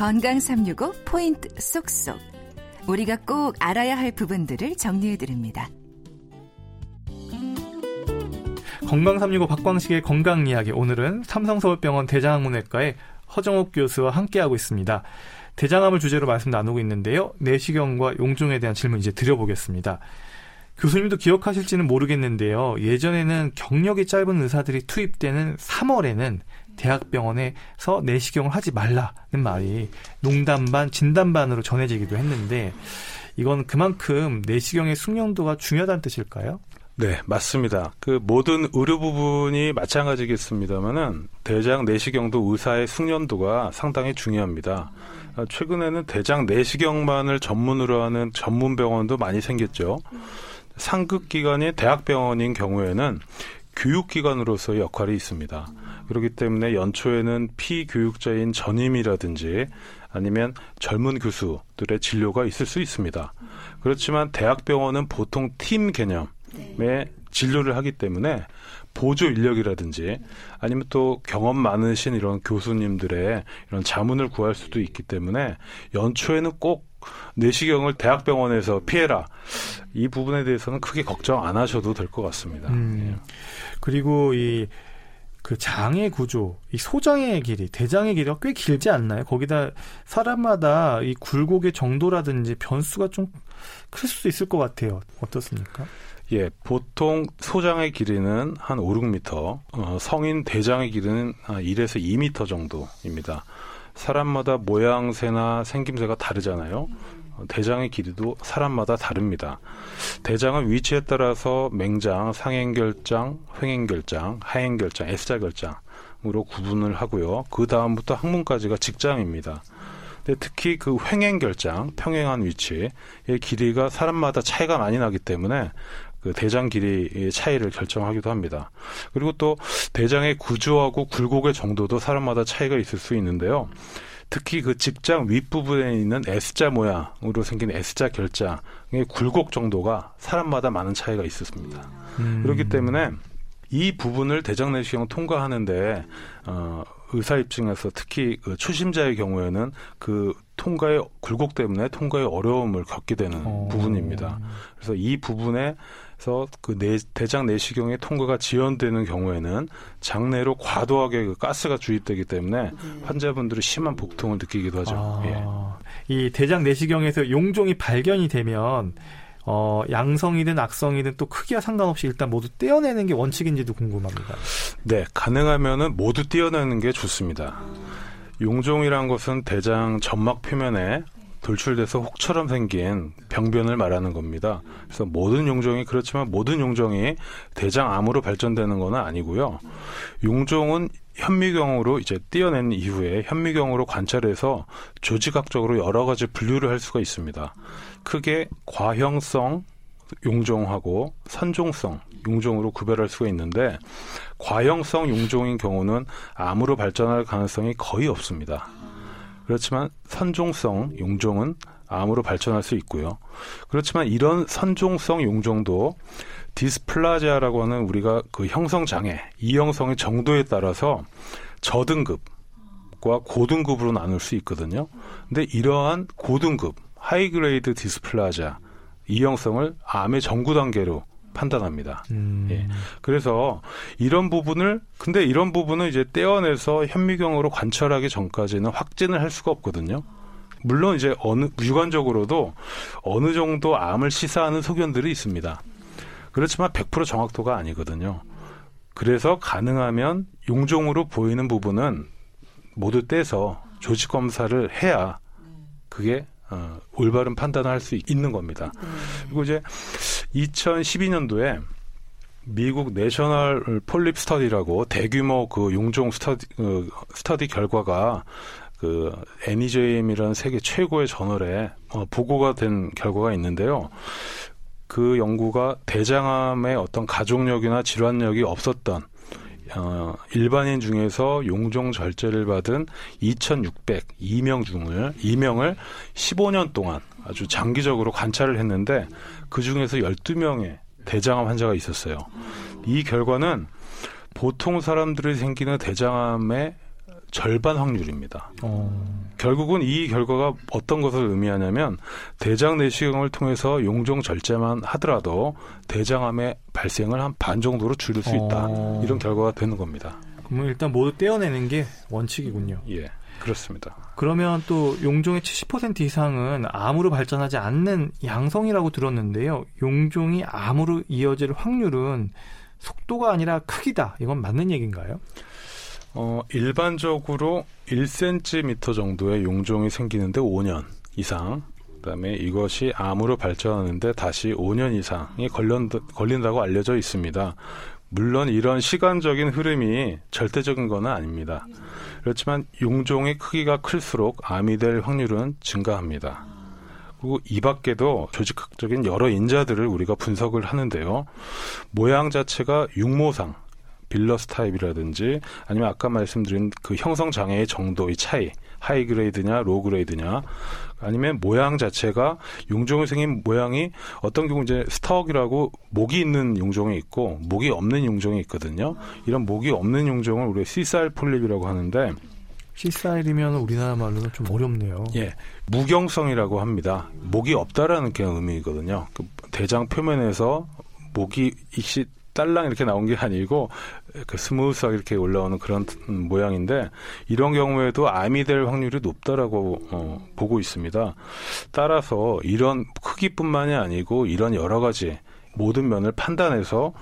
건강 365 포인트 쏙쏙. 우리가 꼭 알아야 할 부분들을 정리해 드립니다. 건강 365 박광식의 건강 이야기. 오늘은 삼성서울병원 대장학문외과의 허정옥 교수와 함께하고 있습니다. 대장암을 주제로 말씀 나누고 있는데요. 내시경과 용종에 대한 질문 이제 드려보겠습니다. 교수님도 기억하실지는 모르겠는데요. 예전에는 경력이 짧은 의사들이 투입되는 3월에는 대학병원에서 내시경을 하지 말라는 말이 농담 반, 진담 반으로 전해지기도 했는데 이건 그만큼 내시경의 숙련도가 중요하다는 뜻일까요? 네, 맞습니다. 그 모든 의료 부분이 마찬가지겠습니다만은 대장 내시경도 의사의 숙련도가 상당히 중요합니다. 아, 최근에는 대장 내시경만을 전문으로 하는 전문 병원도 많이 생겼죠. 상급 기관이 대학병원인 경우에는 교육기관으로서의 역할이 있습니다. 그렇기 때문에 연초에는 피교육자인 전임이라든지 아니면 젊은 교수들의 진료가 있을 수 있습니다. 그렇지만 대학병원은 보통 팀 개념의 진료를 하기 때문에 보조 인력이라든지 아니면 또 경험 많으신 이런 교수님들의 이런 자문을 구할 수도 있기 때문에 연초에는 꼭 내시경을 대학병원에서 피해라. 이 부분에 대해서는 크게 걱정 안 하셔도 될 것 같습니다. 음, 예. 그리고 이 그 장의 구조, 이 소장의 길이, 대장의 길이가 꽤 길지 않나요? 거기다 사람마다 이 굴곡의 정도라든지 변수가 좀 클 수도 있을 것 같아요. 어떻습니까? 예, 보통 소장의 길이는 한 5, 6m, 어, 성인 대장의 길이는 1에서 2m 정도입니다. 사람마다 모양새나 생김새가 다르잖아요. 어, 대장의 길이도 사람마다 다릅니다. 대장은 위치에 따라서 맹장, 상행결장, 횡행결장, 하행결장, S자 결장으로 구분을 하고요. 그 다음부터 항문까지가 직장입니다. 특히 그 횡행결장, 평행한 위치의 길이가 사람마다 차이가 많이 나기 때문에 그 대장 길이의 차이를 결정하기도 합니다. 그리고 또 대장의 구조하고 굴곡의 정도도 사람마다 차이가 있을 수 있는데요. 특히 그 직장 윗부분에 있는 S자 모양으로 생긴 S자 결장의 굴곡 정도가 사람마다 많은 차이가 있었습니다. 음. 그렇기 때문에 이 부분을 대장 내시경 통과하는데 어, 의사 입증에서 특히 그 초심자의 경우에는 그 통과의 굴곡 때문에 통과의 어려움을 겪게 되는 어. 부분입니다. 그래서 이 부분에 그래서 그 내, 대장 내시경의 통과가 지연되는 경우에는 장내로 과도하게 그 가스가 주입되기 때문에 네. 환자분들이 심한 복통을 느끼기도 하죠. 아, 예. 이 대장 내시경에서 용종이 발견이 되면 어, 양성이든 악성이든 또 크기와 상관없이 일단 모두 떼어내는 게 원칙인지도 궁금합니다. 네, 가능하면은 모두 떼어내는 게 좋습니다. 용종이란 것은 대장 점막 표면에 돌출돼서 혹처럼 생긴 병변을 말하는 겁니다. 그래서 모든 용종이 그렇지만 모든 용종이 대장암으로 발전되는 건 아니고요. 용종은 현미경으로 이제 떼어낸 이후에 현미경으로 관찰해서 조직학적으로 여러 가지 분류를 할 수가 있습니다. 크게 과형성 용종하고 선종성 용종으로 구별할 수가 있는데 과형성 용종인 경우는 암으로 발전할 가능성이 거의 없습니다. 그렇지만 선종성 용종은 암으로 발전할 수 있고요. 그렇지만 이런 선종성 용종도 dysplasia라고 하는 우리가 그 형성 장애, 이형성의 정도에 따라서 저등급과 고등급으로 나눌 수 있거든요. 근데 이러한 고등급, high-grade dysplasia 이형성을 암의 전구 단계로 판단합니다. 음. 예. 그래서 이런 부분을 근데 이런 부분은 이제 떼어내서 현미경으로 관찰하기 전까지는 확진을 할 수가 없거든요. 물론 이제 어느 육안적으로도 어느 정도 암을 시사하는 소견들이 있습니다. 그렇지만 100% 정확도가 아니거든요. 그래서 가능하면 용종으로 보이는 부분은 모두 떼서 조직 검사를 해야 그게 어, 올바른 판단을 할 수 있는 겁니다. 그리고 이제 2012년도에 미국 National Polyp Study라고 대규모 그 용종 스터디, 그 스터디 결과가 그 NEJM이라는 세계 최고의 저널에 어, 보고가 된 결과가 있는데요. 그 연구가 대장암의 어떤 가족력이나 질환력이 없었던 어, 일반인 중에서 용종 절제를 받은 2,602명 중을 2명을 15년 동안 아주 장기적으로 관찰을 했는데 그 중에서 12명의 대장암 환자가 있었어요. 이 결과는 보통 사람들이 생기는 대장암의 절반 확률입니다. 어. 결국은 이 결과가 어떤 것을 의미하냐면 대장 내시경을 통해서 용종 절제만 하더라도 대장암의 발생을 한 반 정도로 줄일 수 있다. 어. 이런 결과가 되는 겁니다. 그러면 일단 모두 떼어내는 게 원칙이군요. 예, 그렇습니다. 그러면 또 용종의 70% 이상은 암으로 발전하지 않는 양성이라고 들었는데요. 용종이 암으로 이어질 확률은 속도가 아니라 크기다. 이건 맞는 얘기인가요? 어, 일반적으로 1cm 정도의 용종이 생기는데 5년 이상, 그다음에 이것이 암으로 발전하는데 다시 5년 이상이 걸린, 걸린다고 알려져 있습니다. 물론 이런 시간적인 흐름이 절대적인 건 아닙니다. 그렇지만 용종의 크기가 클수록 암이 될 확률은 증가합니다. 그리고 이 밖에도 조직학적인 여러 인자들을 우리가 분석을 하는데요. 모양 자체가 융모상, villous type이라든지 아니면 아까 말씀드린 그 형성 장애의 정도의 차이, high grade냐, low grade냐, 아니면 모양 자체가 용종이 생긴 모양이 어떤 경우 이제 stalk이라고 목이 있는 용종이 있고 목이 없는 용종이 있거든요. 이런 목이 없는 용종을 우리가 sessile polyp이라고 하는데 sessile이면 우리나라 말로는 좀 어렵네요. 예, 무경성이라고 합니다. 목이 없다라는 게 의미거든요. 그 대장 표면에서 목이 딸랑 이렇게 나온 게 아니고 그 smooth하게 이렇게 올라오는 그런 모양인데 이런 경우에도 암이 될 확률이 높다라고 어, 보고 있습니다. 따라서 이런 크기뿐만이 아니고 이런 여러 가지 모든 면을 판단해서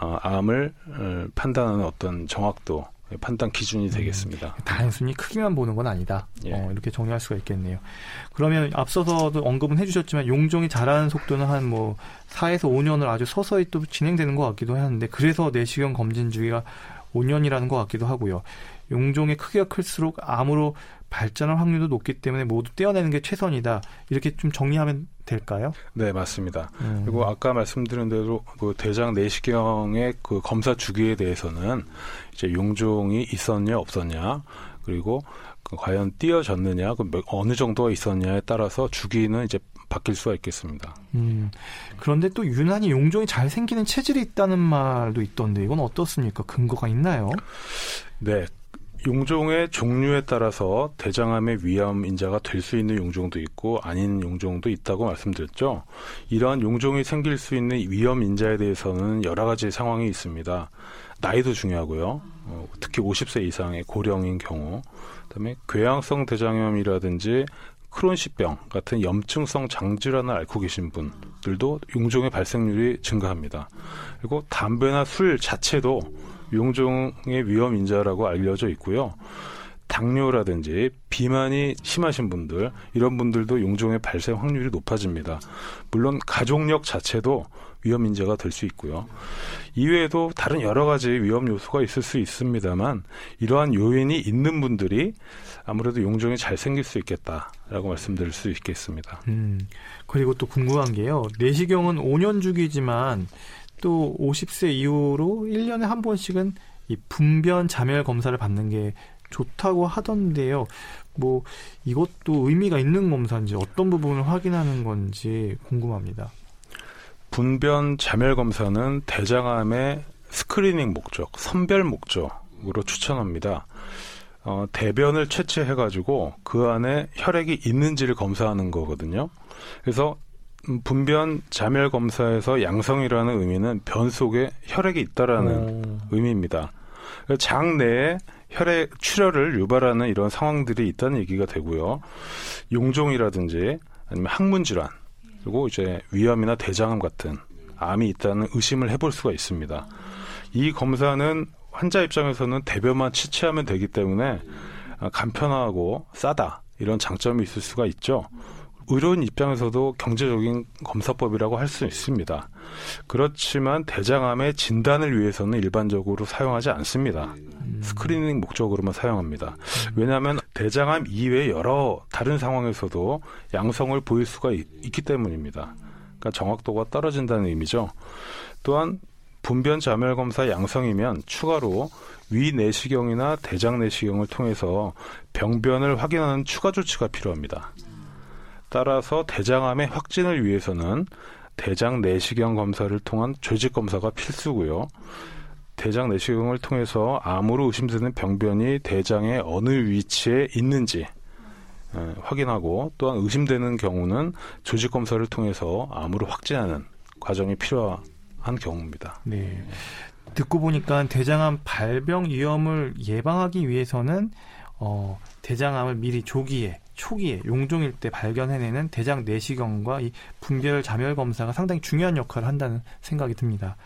어, 암을 어, 판단하는 어떤 정확도 판단 기준이 되겠습니다. 단순히 크기만 보는 건 아니다. 예. 어, 이렇게 정리할 수가 있겠네요. 그러면 앞서서도 언급은 해주셨지만 용종이 자라는 속도는 한 뭐 4에서 5년을 아주 서서히 또 진행되는 것 같기도 하는데 그래서 내시경 검진 주기가 5년이라는 것 같기도 하고요. 용종의 크기가 클수록 암으로 발전할 확률도 높기 때문에 모두 떼어내는 게 최선이다. 이렇게 좀 정리하면 될까요? 네, 맞습니다. 음. 그리고 아까 말씀드린 대로 그 대장 내시경의 그 검사 주기에 대해서는 이제 용종이 있었냐 없었냐 그리고 그 과연 띄어졌느냐 그 몇- 어느 정도가 있었냐에 따라서 주기는 이제 바뀔 수가 있겠습니다. 음, 그런데 또 유난히 용종이 잘 생기는 체질이 있다는 말도 있던데 이건 어떻습니까? 근거가 있나요? 네. 용종의 종류에 따라서 대장암의 위험 인자가 될 수 있는 용종도 있고 아닌 용종도 있다고 말씀드렸죠. 이러한 용종이 생길 수 있는 위험 인자에 대해서는 여러 가지 상황이 있습니다. 나이도 중요하고요. 어, 특히 50세 이상의 고령인 경우, 그다음에 궤양성 대장염이라든지 크론시병 같은 염증성 장질환을 앓고 계신 분들도 용종의 발생률이 증가합니다. 그리고 담배나 술 자체도 용종의 위험 인자라고 알려져 있고요. 당뇨라든지 비만이 심하신 분들 이런 분들도 용종의 발생 확률이 높아집니다. 물론 가족력 자체도 위험 인자가 될 수 있고요. 이외에도 다른 여러 가지 위험 요소가 있을 수 있습니다만 이러한 요인이 있는 분들이 아무래도 용종이 잘 생길 수 있겠다라고 말씀드릴 수 있겠습니다. 음, 그리고 또 궁금한 게요. 내시경은 5년 주기지만 또 50세 이후로 1년에 한 번씩은 이 분변 자멸 검사를 받는 게 좋다고 하던데요. 뭐 이것도 의미가 있는 검사인지 어떤 부분을 확인하는 건지 궁금합니다. 분변 자멸 검사는 대장암의 스크리닝 목적, 선별 목적으로 추천합니다. 어, 대변을 채취해가지고 그 안에 혈액이 있는지를 검사하는 거거든요. 그래서 음, 분변 자멸 검사에서 양성이라는 의미는 변 속에 혈액이 있다라는 어, 의미입니다. 장 내에 혈액 출혈을 유발하는 이런 상황들이 있다는 얘기가 되고요. 용종이라든지 아니면 항문 질환 그리고 이제 위암이나 대장암 같은 암이 있다는 의심을 해볼 수가 있습니다. 이 검사는 환자 입장에서는 대변만 치취하면 되기 때문에 아, 간편하고 싸다 이런 장점이 있을 수가 있죠. 의료인 입장에서도 경제적인 검사법이라고 할 수 있습니다. 그렇지만 대장암의 진단을 위해서는 일반적으로 사용하지 않습니다. 음, 스크리닝 목적으로만 사용합니다. 왜냐하면 대장암 이외의 여러 다른 상황에서도 양성을 보일 수가 있, 기 때문입니다. 그러니까 정확도가 떨어진다는 의미죠. 또한 분변 자멸 검사 양성이면 추가로 위 내시경이나 대장 내시경을 통해서 병변을 확인하는 추가 조치가 필요합니다. 따라서 대장암의 확진을 위해서는 대장 내시경 검사를 통한 조직 검사가 필수고요. 대장 내시경을 통해서 암으로 의심되는 병변이 대장의 어느 위치에 있는지 에, 확인하고 또한 의심되는 경우는 조직 검사를 통해서 암으로 확진하는 과정이 필요한 경우입니다. 네. 듣고 보니까 대장암 발병 위험을 예방하기 위해서는 어, 대장암을 미리 조기에 초기에 용종일 때 발견해내는 대장 내시경과 이 분별 자멸 검사가 상당히 중요한 역할을 한다는 생각이 듭니다.